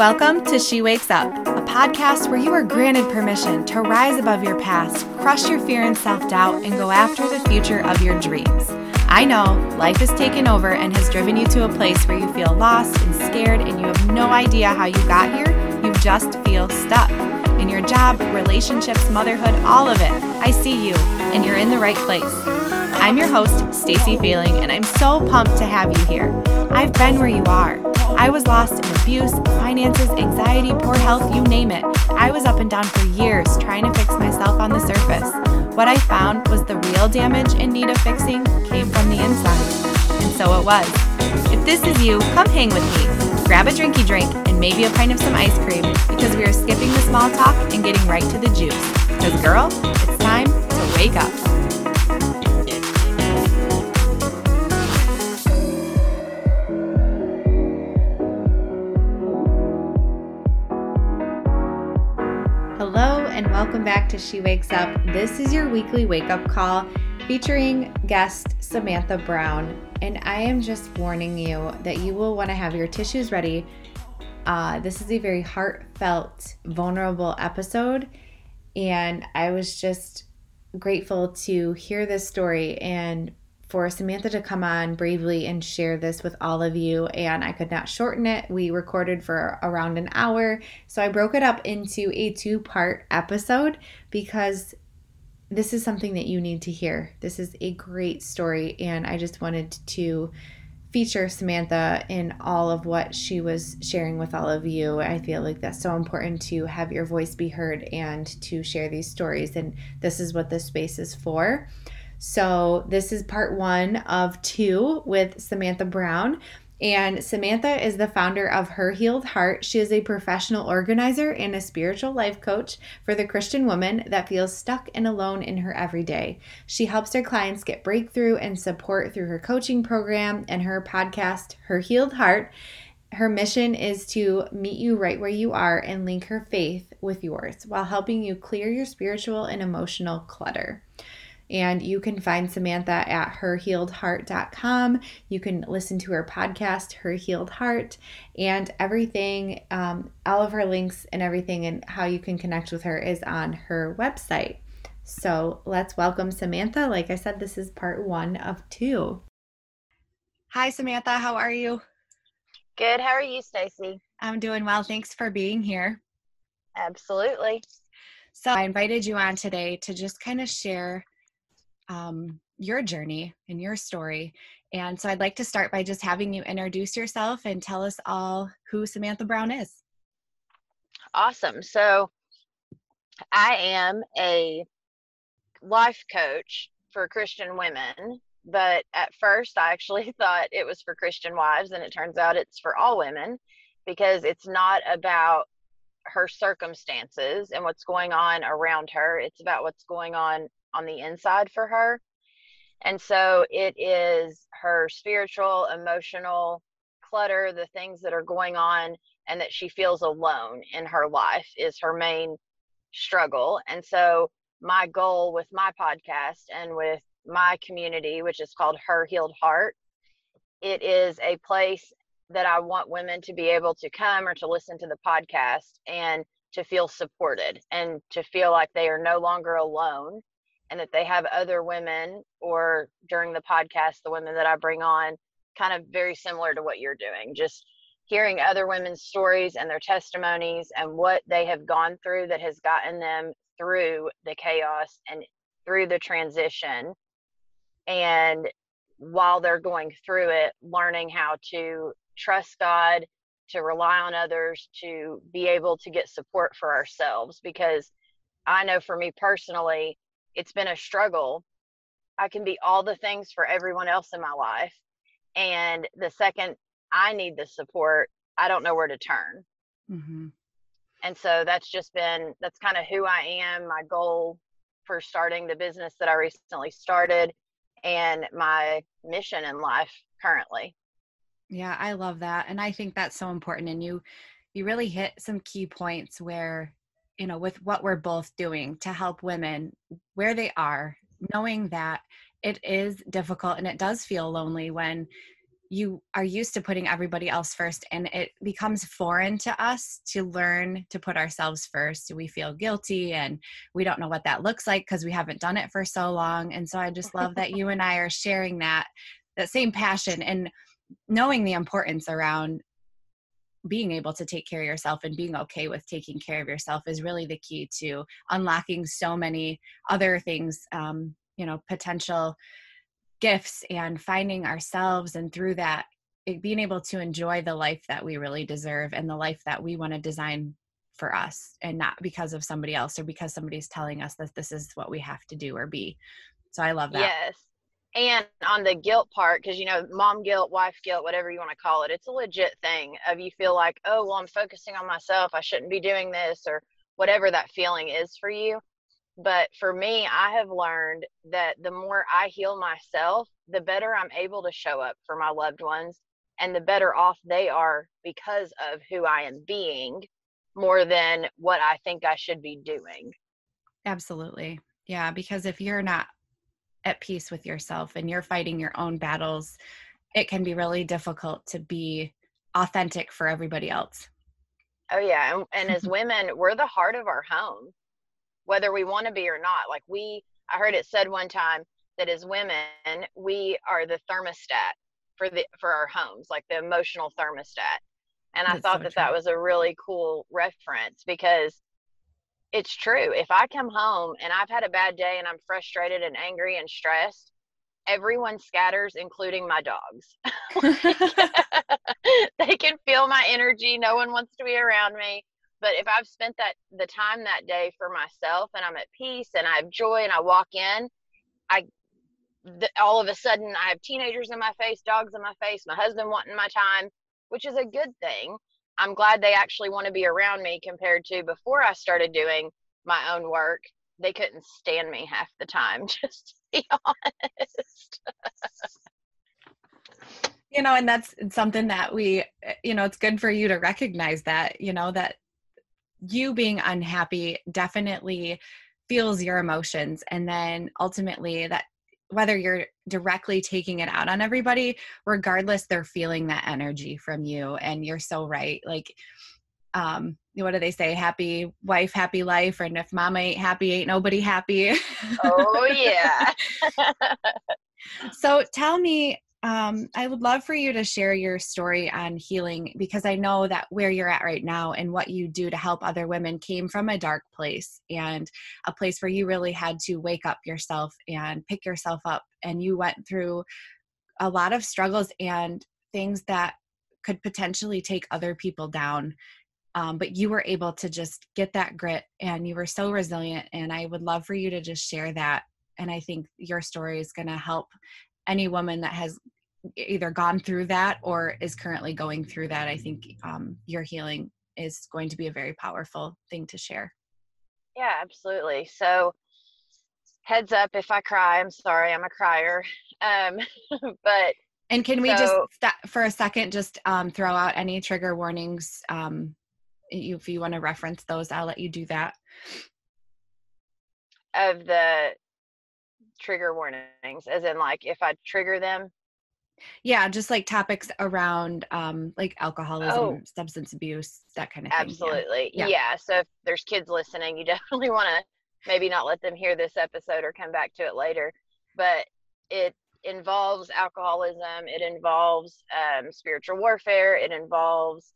Welcome to She Wakes Up, a podcast where you are granted permission to rise above your past, crush your fear and self doubt, and go after the future of your dreams. I know life has taken over and has driven you to a place where you feel lost and scared and you have no idea how you got here. You just feel stuck in your job, relationships, motherhood, all of it. I see you, and you're in the right place. I'm your host, Stacy Feeling, and I'm so pumped to have you here. I've been where you are. I was lost in abuse, finances, anxiety, poor health, you name it. I was up and down for years trying to fix myself on the surface. What I found was the real damage in need of fixing came from the inside. And so it was. If this is you, come hang with me. Grab a drinky drink and maybe a pint of some ice cream because we are skipping the small talk and getting right to the juice. Because, girl, it's time to wake up. Hello, and welcome back to She Wakes Up. This is your weekly wake up call featuring guest Samantha Brown. And I am just warning you that you will want to have your tissues ready. Uh, this is a very heartfelt, vulnerable episode. And I was just grateful to hear this story and for Samantha to come on bravely and share this with all of you. And I could not shorten it. We recorded for around an hour. So I broke it up into a two part episode because this is something that you need to hear. This is a great story. And I just wanted to feature Samantha in all of what she was sharing with all of you. I feel like that's so important to have your voice be heard and to share these stories. And this is what this space is for. So, this is part one of two with Samantha Brown. And Samantha is the founder of Her Healed Heart. She is a professional organizer and a spiritual life coach for the Christian woman that feels stuck and alone in her everyday. She helps her clients get breakthrough and support through her coaching program and her podcast, Her Healed Heart. Her mission is to meet you right where you are and link her faith with yours while helping you clear your spiritual and emotional clutter. And you can find Samantha at herhealedheart.com. You can listen to her podcast, Her Healed Heart, and everything, um, all of her links and everything, and how you can connect with her is on her website. So let's welcome Samantha. Like I said, this is part one of two. Hi, Samantha. How are you? Good. How are you, Stacy? I'm doing well. Thanks for being here. Absolutely. So I invited you on today to just kind of share um, your journey and your story. And so I'd like to start by just having you introduce yourself and tell us all who Samantha Brown is. Awesome. So I am a life coach for Christian women, but at first I actually thought it was for Christian wives, and it turns out it's for all women because it's not about her circumstances and what's going on around her. It's about what's going on on the inside for her. And so it is her spiritual, emotional clutter, the things that are going on, and that she feels alone in her life is her main struggle. And so my goal with my podcast and with my community, which is called Her Healed Heart, it is a place that I want women to be able to come or to listen to the podcast and to feel supported and to feel like they are no longer alone and that they have other women or during the podcast the women that i bring on kind of very similar to what you're doing just hearing other women's stories and their testimonies and what they have gone through that has gotten them through the chaos and through the transition. And while they're going through it learning how to trust god to rely on others to be able to get support for ourselves because i know for me personally it's been a struggle. I can be all the things for everyone else in my life. And the second I need the support, I don't know where to turn. Mm-hmm. And so that's just been, that's kind of who I am, my goal for starting the business that I recently started, and my mission in life currently. Yeah, I love that. And I think that's so important. And you, you really hit some key points where you know with what we're both doing to help women where they are knowing that it is difficult and it does feel lonely when you are used to putting everybody else first and it becomes foreign to us to learn to put ourselves first. We feel guilty and we don't know what that looks like because we haven't done it for so long. And so i just love that you and i are sharing that that same passion and knowing the importance around being able to take care of yourself and being okay with taking care of yourself is really the key to unlocking so many other things um, you know potential gifts and finding ourselves and through that being able to enjoy the life that we really deserve and the life that we want to design for us and not because of somebody else or because somebody's telling us that this is what we have to do or be. So i love that. Yes and on the guilt part because you know mom guilt wife guilt whatever you want to call it it's a legit thing of you feel like oh well i'm focusing on myself i shouldn't be doing this or whatever that feeling is for you. But for me i have learned that the more i heal myself the better i'm able to show up for my loved ones and the better off they are because of who i am being more than what i think i should be doing. Absolutely. Yeah because if you're not at peace with yourself and you're fighting your own battles, it can be really difficult to be authentic for everybody else. Oh yeah, and, and as mm-hmm. women, we're the heart of our home, whether we want to be or not. Like we, I heard it said one time that as women, we are the thermostat for the for our homes, like the emotional thermostat. And That's I thought so that true. that was a really cool reference because it's true. If I come home and I've had a bad day and I'm frustrated and angry and stressed, everyone scatters, including my dogs. they can feel my energy. No one wants to be around me. But if I've spent that the time that day for myself and I'm at peace and I have joy and I walk in, I the, all of a sudden I have teenagers in my face, dogs in my face, my husband wanting my time, which is a good thing. I'm glad they actually want to be around me compared to before I started doing my own work. They couldn't stand me half the time, just to be honest. you know, and that's something that we, you know, it's good for you to recognize that, you know, that you being unhappy definitely feels your emotions and then ultimately that whether you're directly taking it out on everybody regardless they're feeling that energy from you and you're so right like um what do they say happy wife happy life and if mama ain't happy ain't nobody happy. Oh yeah. So tell me um, I would love for you to share your story on healing because I know that where you're at right now and what you do to help other women came from a dark place and a place where you really had to wake up yourself and pick yourself up. And you went through a lot of struggles and things that could potentially take other people down. Um, but you were able to just get that grit and you were so resilient. And I would love for you to just share that and I think your story is going to help any woman that has either gone through that or is currently going through that, I think um, your healing is going to be a very powerful thing to share. Yeah, absolutely. So, heads up if I cry, I'm sorry, I'm a crier. Um, but and can we so, just st- for a second just um, throw out any trigger warnings? Um, if you want to reference those, I'll let you do that. Of the trigger warnings as in like if i trigger them yeah just like topics around um like alcoholism oh, substance abuse that kind of thing absolutely yeah. yeah. yeah so if there's kids listening you definitely want to maybe not let them hear this episode or come back to it later but it involves alcoholism it involves um, spiritual warfare it involves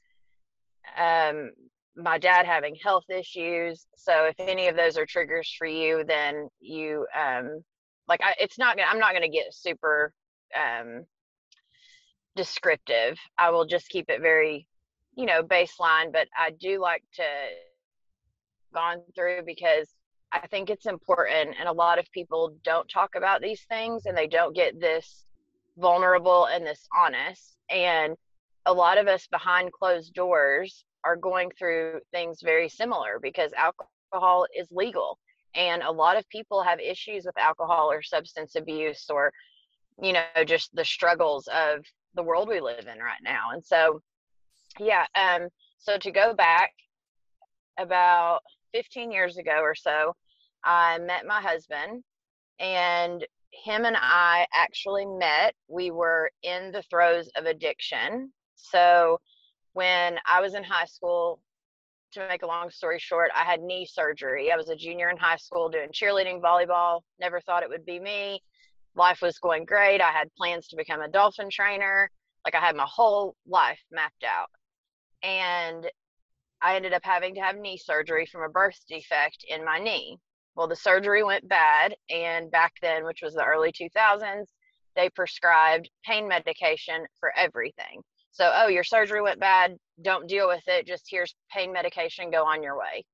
um, my dad having health issues so if any of those are triggers for you then you um, like I, it's not gonna i'm not gonna get super um descriptive. I will just keep it very you know baseline but i do like to gone through because i think it's important and a lot of people don't talk about these things and they don't get this vulnerable and this honest and a lot of us behind closed doors are going through things very similar because alcohol is legal and a lot of people have issues with alcohol or substance abuse or you know just the struggles of the world we live in right now and so yeah um so to go back about 15 years ago or so i met my husband and him and I actually met. We were in the throes of addiction. So when I was in high school, to make a long story short, I had knee surgery. I was a junior in high school doing cheerleading, volleyball. Never thought it would be me. Life was going great. I had plans to become a dolphin trainer. Like I had my whole life mapped out. And I ended up having to have knee surgery from a birth defect in my knee. Well, the surgery went bad. And back then, which was the early 2000s, they prescribed pain medication for everything. So, oh, your surgery went bad. Don't deal with it. Just here's pain medication. Go on your way.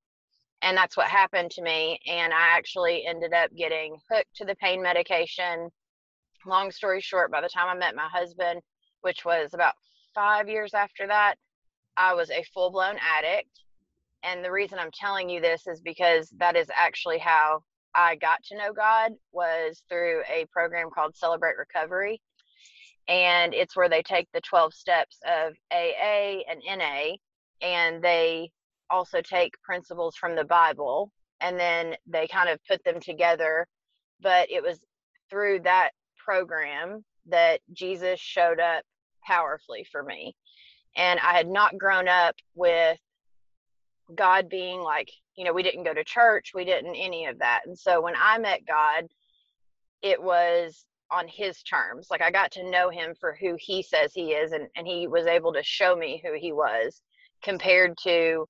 And that's what happened to me. And I actually ended up getting hooked to the pain medication. Long story short, by the time I met my husband, which was about five years after that, I was a full blown addict. And the reason I'm telling you this is because that is actually how I got to know God was through a program called Celebrate Recovery and it's where they take the 12 steps of AA and NA and they also take principles from the Bible and then they kind of put them together. But it was through that program that Jesus showed up powerfully for me. And I had not grown up with God being like, you know, we didn't go to church, we didn't any of that. And so when I met God, it was on his terms. Like I got to know him for who he says he is, and, and he was able to show me who he was compared to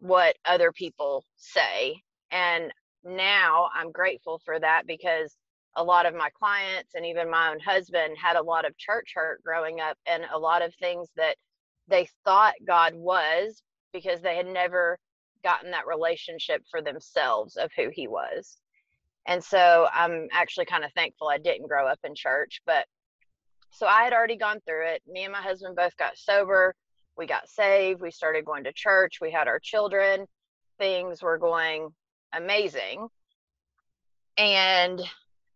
what other people say. And now I'm grateful for that because a lot of my clients and even my own husband had a lot of church hurt growing up and a lot of things that they thought God was because they had never gotten that relationship for themselves of who he was. And so I'm actually kind of thankful I didn't grow up in church. But so I had already gone through it. Me and my husband both got sober. We got saved. We started going to church. We had our children. Things were going amazing. And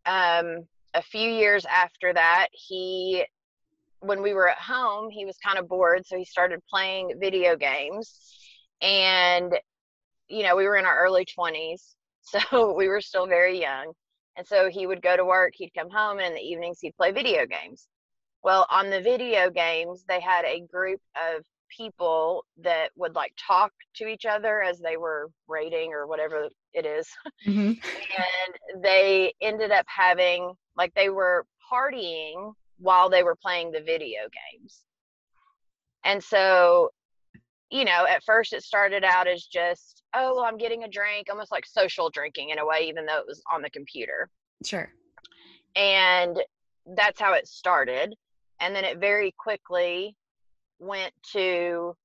um, a few years after that, he, when we were at home, he was kind of bored. So he started playing video games. And, you know, we were in our early 20s so we were still very young. And so he would go to work, he'd come home, and in the evenings he'd play video games. Well, on the video games, they had a group of people that would like talk to each other as they were rating or whatever it is. Mm-hmm. and they ended up having, like, they were partying while they were playing the video games. And so you know, at first it started out as just, oh, well, I'm getting a drink, almost like social drinking in a way, even though it was on the computer. Sure. And that's how it started. And then it very quickly went to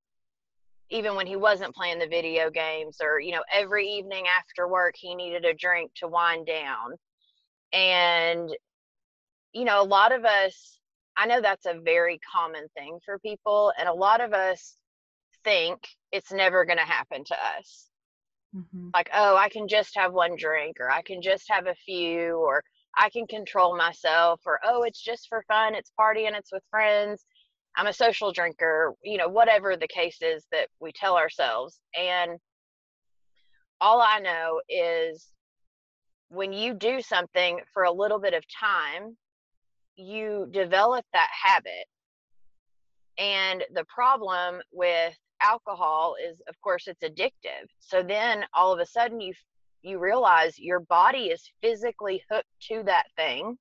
even when he wasn't playing the video games or, you know, every evening after work, he needed a drink to wind down. And, you know, a lot of us, I know that's a very common thing for people. And a lot of us think it's never going to happen to us. Mm-hmm. Like, oh, I can just have one drink, or I can just have a few, or I can control myself, or oh, it's just for fun, it's party and it's with friends. I'm a social drinker, you know, whatever the case is that we tell ourselves. And all I know is when you do something for a little bit of time, you develop that habit. And the problem with alcohol is of course it's addictive. So then all of a sudden you you realize your body is physically hooked to that thing.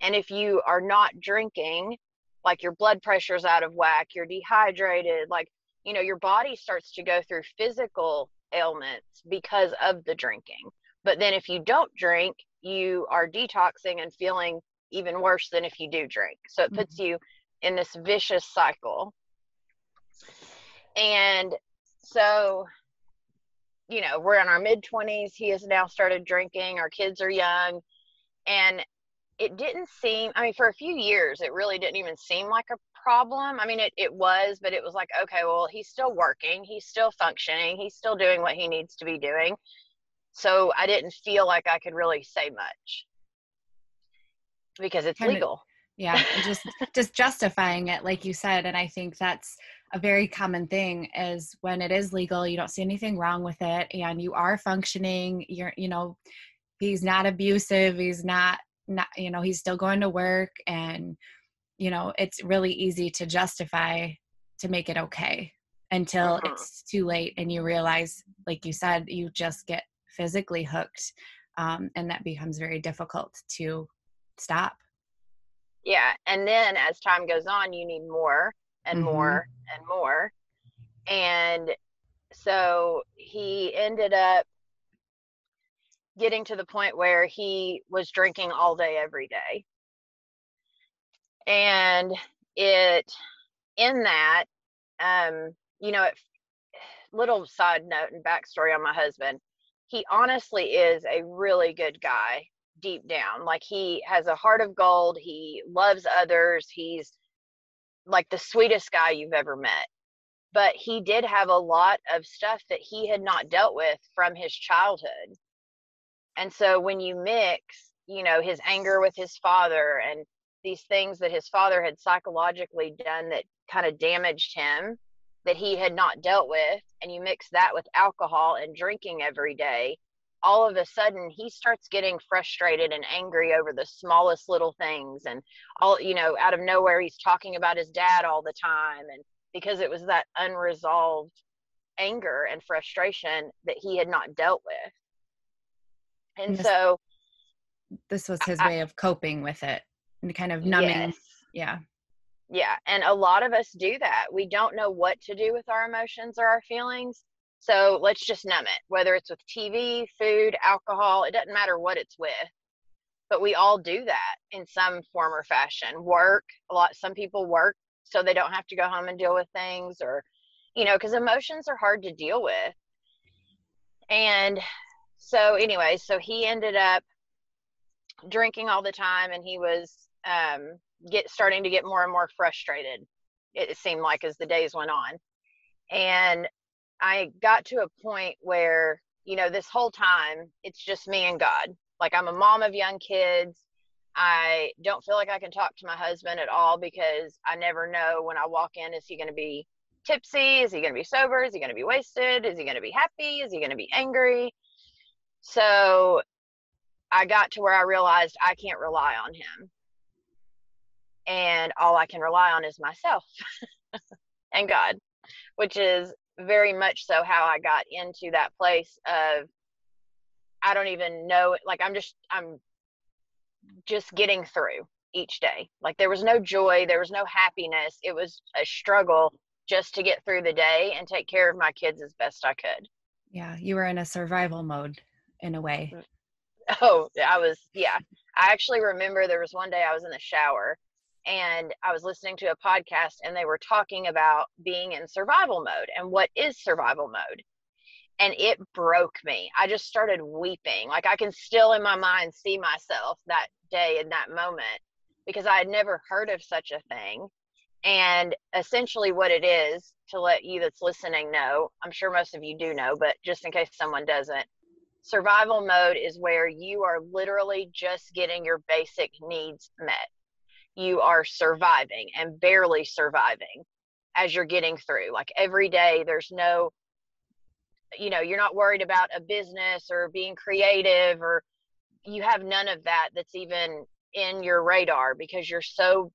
And if you are not drinking like your blood pressure's out of whack you're dehydrated like you know your body starts to go through physical ailments because of the drinking. But then if you don't drink you are detoxing and feeling even worse than if you do drink. So it puts mm-hmm. you in this vicious cycle and so, you know, we're in our mid 20s. He has now started drinking. Our kids are young. And it didn't seem, I mean, for a few years, it really didn't even seem like a problem. I mean, it, it was, but it was like, okay, well, he's still working. He's still functioning. He's still doing what he needs to be doing. So I didn't feel like I could really say much because it's legal. yeah, just just justifying it, like you said, and I think that's a very common thing is when it is legal you don't see anything wrong with it and you are functioning you're you know he's not abusive he's not not you know he's still going to work and you know it's really easy to justify to make it okay until uh-huh. it's too late and you realize like you said you just get physically hooked um, and that becomes very difficult to stop yeah and then as time goes on you need more and mm-hmm. more and more. And so he ended up getting to the point where he was drinking all day every day. And it in that um you know it, little side note and backstory on my husband. He honestly is a really good guy deep down. Like he has a heart of gold. He loves others. He's like the sweetest guy you've ever met but he did have a lot of stuff that he had not dealt with from his childhood. And so when you mix you know his anger with his father and these things that his father had psychologically done that kind of damaged him that he had not dealt with and you mix that with alcohol and drinking every day all of a sudden he starts getting frustrated and angry over the smallest little things and all you know out of nowhere he's talking about his dad all the time and because it was that unresolved anger and frustration that he had not dealt with. And this, so this was his I, way of coping with it and kind of numbing yes. yeah. Yeah and a lot of us do that. We don't know what to do with our emotions or our feelings so let's just numb it whether it's with tv food alcohol it doesn't matter what it's with. But we all do that in some form or fashion. Work a lot some people work so they don't have to go home and deal with things or you know because emotions are hard to deal with. And so anyway so he ended up drinking all the time and he was um get starting to get more and more frustrated it seemed like as the days went on. And i got to a point where you know this whole time it's just me and god. Like i'm a mom of young kids. I don't feel like i can talk to my husband at all because i never know when i walk in is he going to be tipsy? Is he going to be sober? Is he going to be wasted? Is he going to be happy? Is he going to be angry? So i got to where i realized i can't rely on him. And all I can rely on is myself and God, which is very much so how I got into that place of I don't even know like I'm just I'm just getting through each day. Like there was no joy, there was no happiness. It was a struggle just to get through the day and take care of my kids as best I could. Yeah, you were in a survival mode in a way. Mm. Oh, I was yeah. I actually remember there was one day I was in the shower and I was listening to a podcast and they were talking about being in survival mode and what is survival mode. And it broke me. I just started weeping. Like I can still in my mind see myself that day in that moment because I had never heard of such a thing. And essentially, what it is to let you that's listening know, I'm sure most of you do know, but just in case someone doesn't, survival mode is where you are literally just getting your basic needs met you are surviving and barely surviving as you're getting through. Like every day, there's no, you know, you're not worried about a business or being creative or you have none of that that's even in your radar because you're so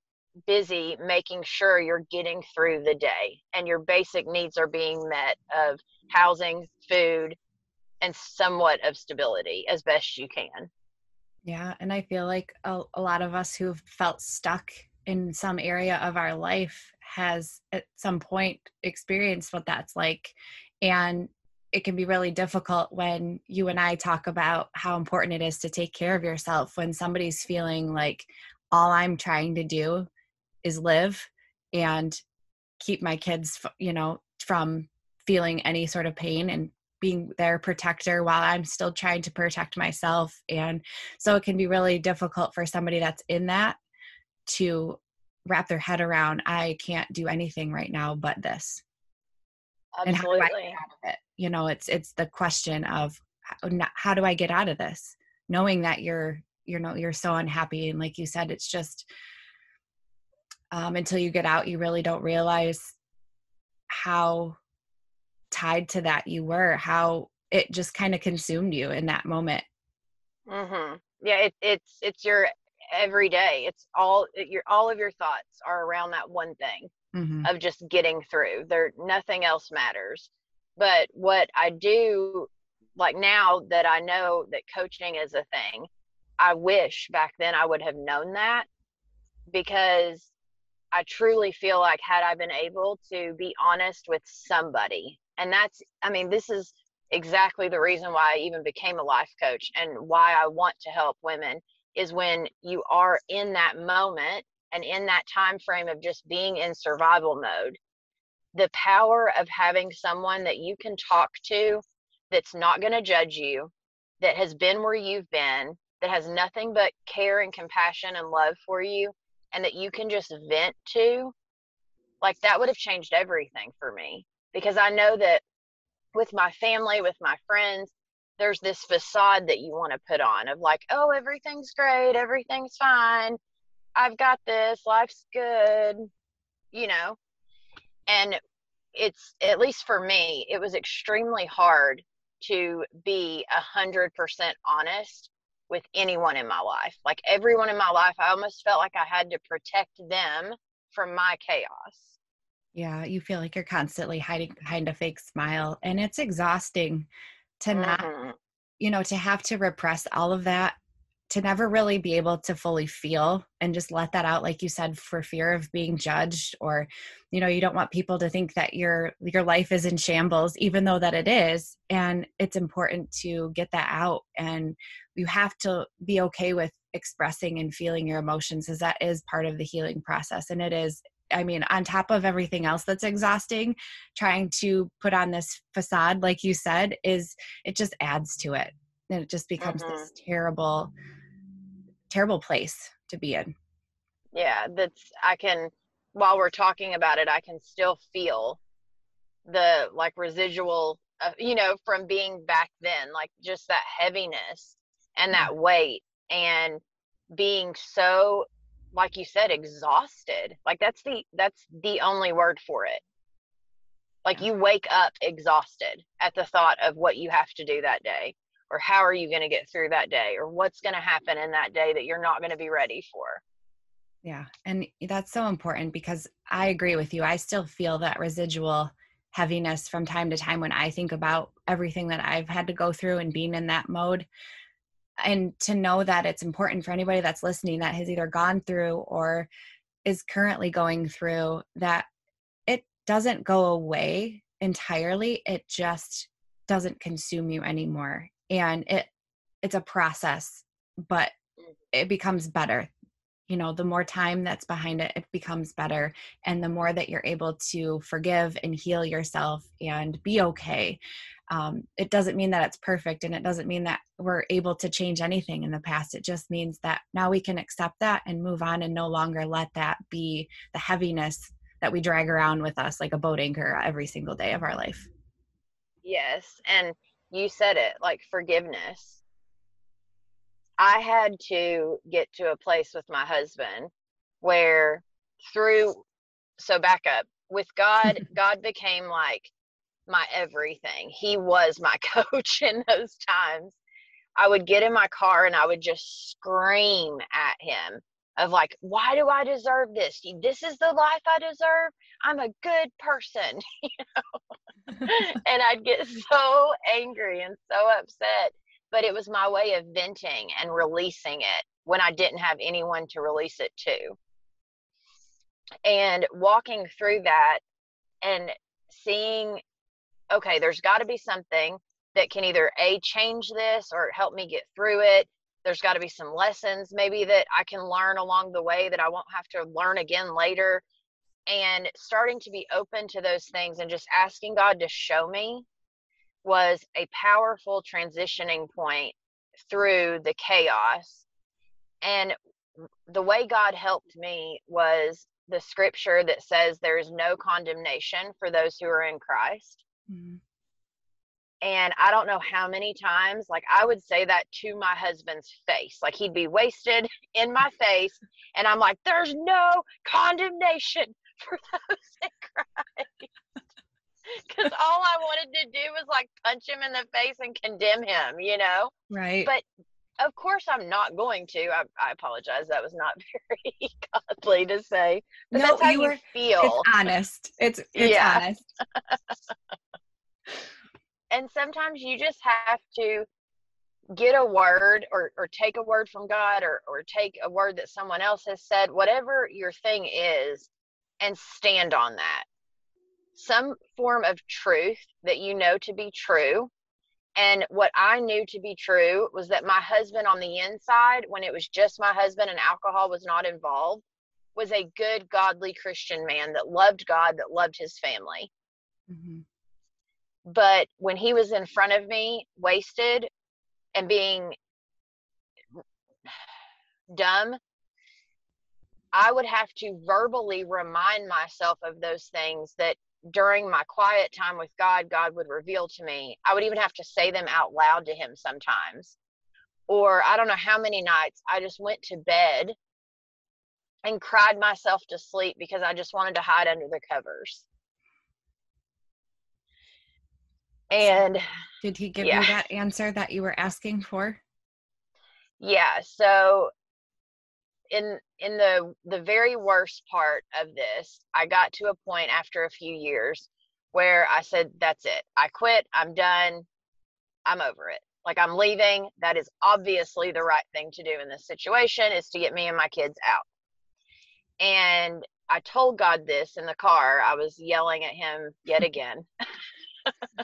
busy making sure you're getting through the day and your basic needs are being met of housing, food, and somewhat of stability as best you can. Yeah. And I feel like a, a lot of us who've felt stuck in some area of our life has at some point experienced what that's like. And it can be really difficult when you and I talk about how important it is to take care of yourself when somebody's feeling like all I'm trying to do is live and keep my kids, you know, from feeling any sort of pain and being their protector while I'm still trying to protect myself. And so it can be really difficult for somebody that's in that to wrap their head around, I can't do anything right now but this. Absolutely. And how do I get out of it? You know, it's it's the question of how, how do I get out of this? Knowing that you're you know you're so unhappy and like you said it's just um, until you get out you really don't realize how tied to that you were how it just kind of consumed you in that moment mhm yeah it, it's it's your every day. It's all your all of your thoughts are around that one thing mm-hmm. of just getting through. There nothing else matters. But what I do like now that I know that coaching is a thing, I wish back then I would have known that because I truly feel like had I been able to be honest with somebody, and that's, I mean, this is exactly the reason why I even became a life coach and why I want to help women is when you are in that moment and in that time frame of just being in survival mode the power of having someone that you can talk to that's not going to judge you that has been where you've been that has nothing but care and compassion and love for you and that you can just vent to like that would have changed everything for me because i know that with my family with my friends there's this facade that you want to put on of like oh everything's great everything's fine. I've got this life's good you know? And it's at least for me it was extremely hard to be a hundred percent honest with anyone in my life. Like everyone in my life i almost felt like i had to protect them from my chaos yeah you feel like you're constantly hiding behind a fake smile and it's exhausting to mm-hmm. not you know to have to repress all of that to never really be able to fully feel and just let that out like you said for fear of being judged or you know you don't want people to think that your your life is in shambles even though that it is and it's important to get that out and you have to be okay with expressing and feeling your emotions as that is part of the healing process and it is I mean, on top of everything else that's exhausting, trying to put on this facade, like you said, is it just adds to it. And it just becomes mm-hmm. this terrible terrible place to be in. Yeah, that's I can while we're talking about it, I can still feel the like residual, uh, you know, from being back then, like just that heaviness and that weight and being so like you said exhausted. Like that's the that's the only word for it. Like you wake up exhausted at the thought of what you have to do that day or how are you going to get through that day or what's going to happen in that day that you're not going to be ready for. Yeah and that's so important because i agree with you. I still feel that residual heaviness from time to time when i think about everything that i've had to go through and being in that mode and to know that it's important for anybody that's listening that has either gone through or is currently going through that it doesn't go away entirely it just doesn't consume you anymore and it it's a process but mm-hmm. it becomes better you know the more time that's behind it it becomes better and the more that you're able to forgive and heal yourself and be okay. Um, it doesn't mean that it's perfect and it doesn't mean that we're able to change anything in the past. It just means that now we can accept that and move on and no longer let that be the heaviness that we drag around with us like a boat anchor every single day of our life. Yes and you said it like forgiveness i had to get to a place with my husband where through so back up with god god became like my everything. He was my coach in those times. I would get in my car and i would just scream at him of like why do i deserve this? This is the life i deserve. I'm a good person you know? And I'd get so angry and so upset. But it was my way of venting and releasing it when I didn't have anyone to release it to. And walking through that and seeing, okay, there's got to be something that can either A, change this or help me get through it. There's got to be some lessons maybe that I can learn along the way that I won't have to learn again later and starting to be open to those things and just asking God to show me was a powerful transitioning point through the chaos. And the way God helped me was the scripture that says there is no condemnation for those who are in Christ. Mm-hmm. And I don't know how many times, like I would say that to my husband's face. Like he'd be wasted in my face. And I'm like, there's no condemnation for those in. Because all I wanted to do was like punch him in the face and condemn him, you know? Right. But of course I'm not going to. I, I apologize. That was not very godly to say. But no, that's how you, were, feel. It's honest. It's it's yeah. honest. and sometimes you just have to get a word or, or take a word from God or, or take a word that someone else has said, whatever your thing is, and stand on that. Some form of truth that you know to be true. And what I knew to be true was that my husband on the inside, when it was just my husband and alcohol was not involved, was a good, godly Christian man that loved God, that loved his family. Mm-hmm. But when he was in front of me, wasted and being dumb, I would have to verbally remind myself of those things that during my quiet time with God, God would reveal to me. I would even have to say them out loud to Him sometimes. Or I don't know how many nights I just went to bed and cried myself to sleep because I just wanted to hide under the covers. And did he give yeah. you that answer that you were asking for? Yeah. So in in the the very worst part of this, I got to a point after a few years where I said, "That's it. I quit. I'm done. I'm over it. Like I'm leaving. That is obviously the right thing to do in this situation is to get me and my kids out." And I told God this in the car. I was yelling at him yet again.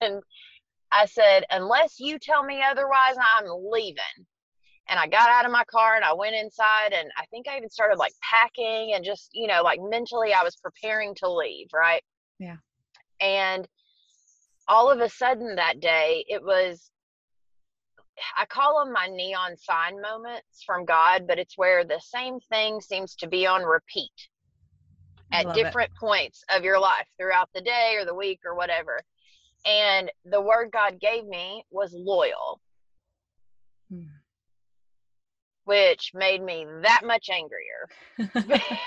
and I said, unless you tell me otherwise, I'm leaving. And I got out of my car and I went inside and I think I even started like packing and just, you know, like mentally I was preparing to leave, right? Yeah. And all of a sudden that day, it was, I call them my neon sign moments from God, but it's where the same thing seems to be on repeat at different it. points of your life throughout the day or the week or whatever. And the word God gave me was loyal, hmm. Which made me that much angrier.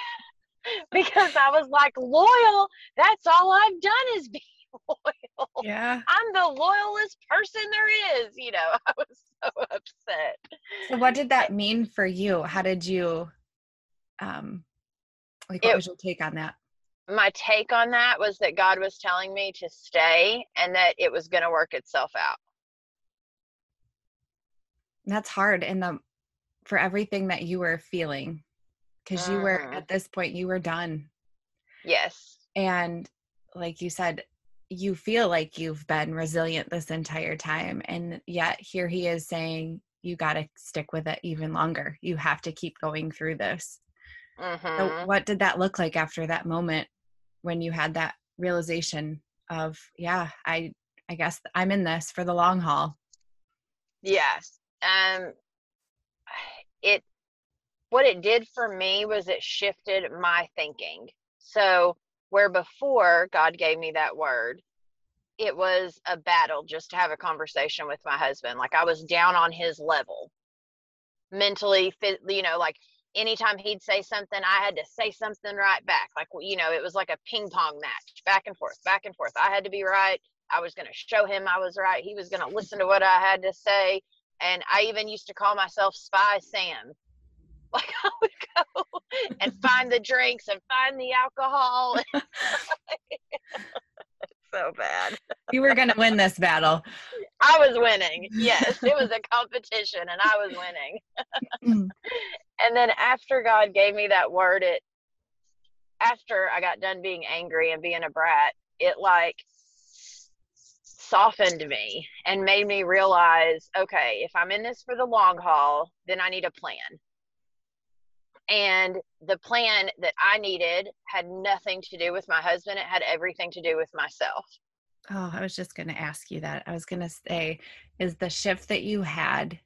because I was like, loyal, that's all I've done is be loyal. Yeah. I'm the loyalest person there is. You know, I was so upset. So what did that mean for you? How did you um like, what it, was your take on that? My take on that was that God was telling me to stay and that it was going to work itself out. That's hard in the for everything that you were feeling because you were mm-hmm. at this point you were done. Yes. And like you said, you feel like you've been resilient this entire time and yet here he is saying you got to stick with it even longer. You have to keep going through this. Mm-hmm. So what did that look like after that moment when you had that realization of, yeah, I I guess I'm in this for the long haul? Yes. Um it what it did for me was it shifted my thinking. So where before God gave me that word, it was a battle just to have a conversation with my husband. Like I was down on his level mentally, you know, like anytime he'd say something, I had to say something right back. Like, you know, it was like a ping pong match, back and forth, back and forth. I had to be right. I was going to show him I was right. He was going to listen to what I had to say. And I even used to call myself Spy Sam. Like, I would go and find the drinks and find the alcohol. so bad. You were going to win this battle. I was winning. Yes, it was a competition and I was winning. Mm. and then after God gave me that word, it after I got done being angry and being a brat, it like softened me and made me realize, okay, if I'm in this for the long haul, then I need a plan. And the plan that I needed had nothing to do with my husband. It had everything to do with myself. Oh, I was just going to ask you that. I was going to say, is the shift that you had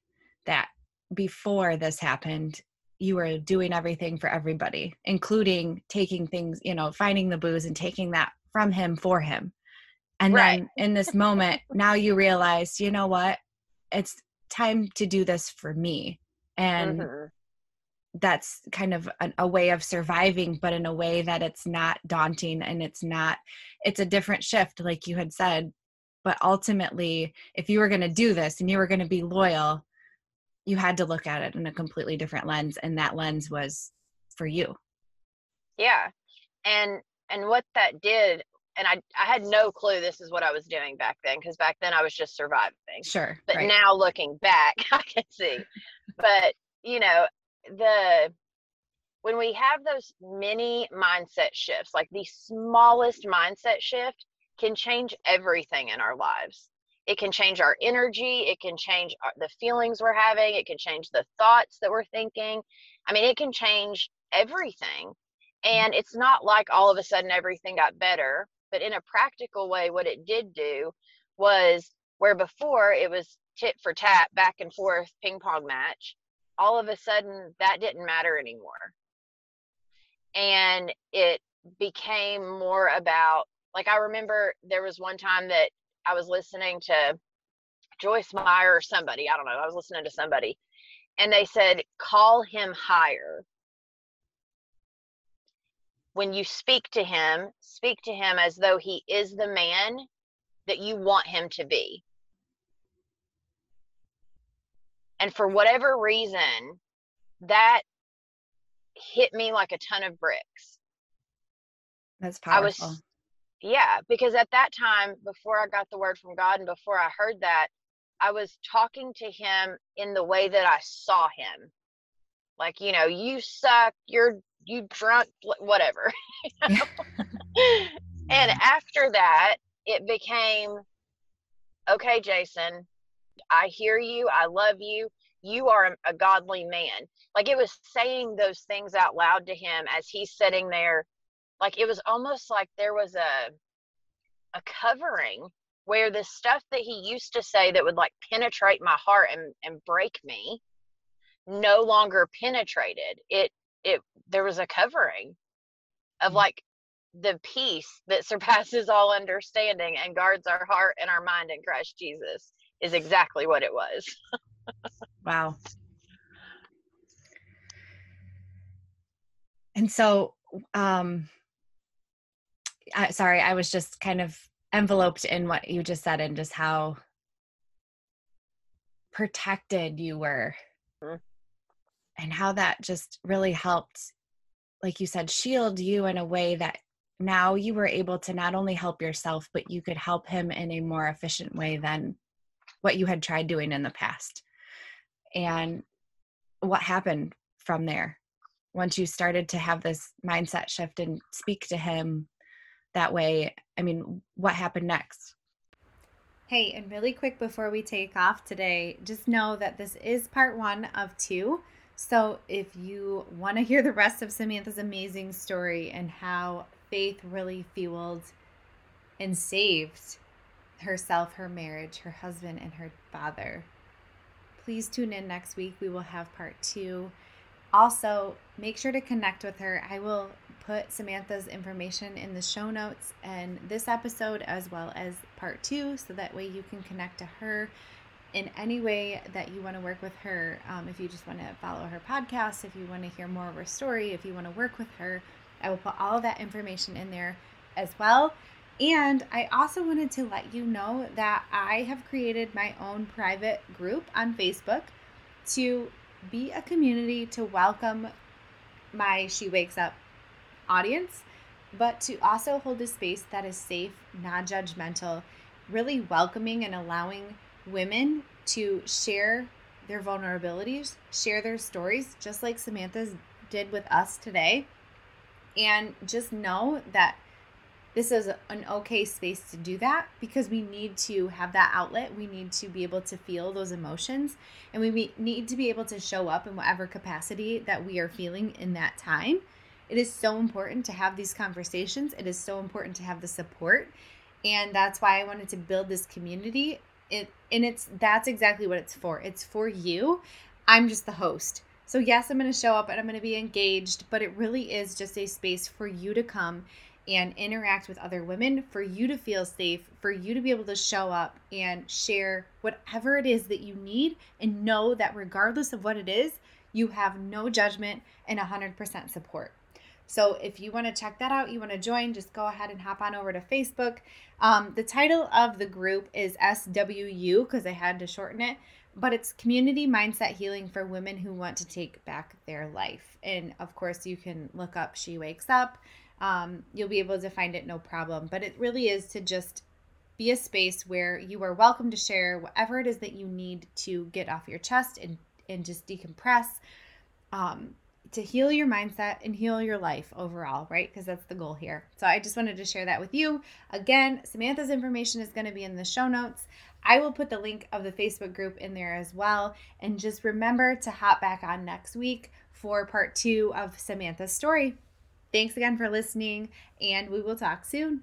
that before this happened, you were doing everything for everybody, including taking things, you know, finding the booze and taking that from him for him. And right. then in this moment, now you realize, you know what? It's time to do this for me. And mm-hmm that's kind of a, a, way of surviving but in a way that it's not daunting and it's not it's a different shift like you had said but ultimately if you were going to do this and you were going to be loyal you had to look at it in a completely different lens and that lens was for you yeah and and what that did and I, I had no clue this is what I was doing back then because back then I was just surviving. Sure. But right. now looking back, I can see. but you know, the when we have those mini mindset shifts, like the smallest mindset shift can change everything in our lives. It can change our energy, it can change our, the feelings we're having, it can change the thoughts that we're thinking. I mean, it can change everything. Mm-hmm. And it's not like all of a sudden everything got better but in a practical way, what it did do was where before it was tit for tat, back and forth ping pong match, all of a sudden that didn't matter anymore. And it became more about, like, I remember there was one time that I was listening to Joyce Meyer or somebody, I don't know, I was listening to somebody, and they said, call him higher when you speak to him, speak to him as though he is the man that you want him to be. And for whatever reason, that hit me like a ton of bricks. That's powerful. I was, yeah, because at that time, before I got the word from God and before I heard that, I was talking to him in the way that I saw him. Like, you know, you suck, you're you drunk whatever you know? and after that it became okay jason i hear you i love you you are a godly man. Like it was saying those things out loud to him as he's sitting there. Like it was almost like there was a a covering where the stuff that he used to say that would like penetrate my heart and, and break me no longer penetrated. It it there was a covering of mm. like the peace that surpasses all understanding and guards our heart and our mind in Christ Jesus is exactly what it was. wow. And so um I, sorry, I was just kind of enveloped in what you just said and just how protected you were. And how that just really helped like you said shield you in a way that now you were able to not only help yourself but you could help him in a more efficient way than what you had tried doing in the past. And what happened from there? Once you started to have this mindset shift and speak to him that way i mean what happened next? Hey and really quick before we take off today just know that this is part one of two so, if you want to hear the rest of Samantha's amazing story and how faith really fueled and saved herself, her marriage, her husband, and her father, please tune in next week. We will have part two. Also, make sure to connect with her. I will put Samantha's information in the show notes and this episode as well as part two so that way you can connect to her in any way that you want to work with her, um, if you just want to follow her podcast, if you want to hear more of her story, if you want to work with her, I will put all of that information in there as well. And I also wanted to let you know that I have created my own private group on Facebook to be a community to welcome my She Wakes Up audience, but to also hold a space that is safe, non judgmental, really welcoming and allowing women to share their vulnerabilities, share their stories, just like Samantha's did with us today. And just know that this is an okay space to do that because we need to have that outlet. We need to be able to feel those emotions and we need to be able to show up in whatever capacity that we are feeling in that time. It is so important to have these conversations. It is so important to have the support. And that's why I wanted to build this community it and it's that's exactly what it's for. It's for you. I'm just the host. So yes, I'm going to show up and I'm going to be engaged, but it really is just a space for you to come and interact with other women, for you to feel safe, for you to be able to show up and share whatever it is that you need and know that regardless of what it is, you have no judgment and 100% support. So if you want to check that out, you want to join, just go ahead and hop on over to Facebook. Um, the title of the group is SWU because I had to shorten it but it's community mindset healing for women who want to take back their life. And of course, you can look up She Wakes Up. Um, you'll be able to find it no problem. But it really is to just be a space where you are welcome to share whatever it is that you need to get off your chest and, and just decompress. Um, to heal your mindset and heal your life overall, right? Because that's the goal here. So I just wanted to share that with you. Again, Samantha's information is going to be in the show notes. I will put the link of the Facebook group in there as well. And just remember to hop back on next week for part two of Samantha's story. Thanks again for listening, and we will talk soon.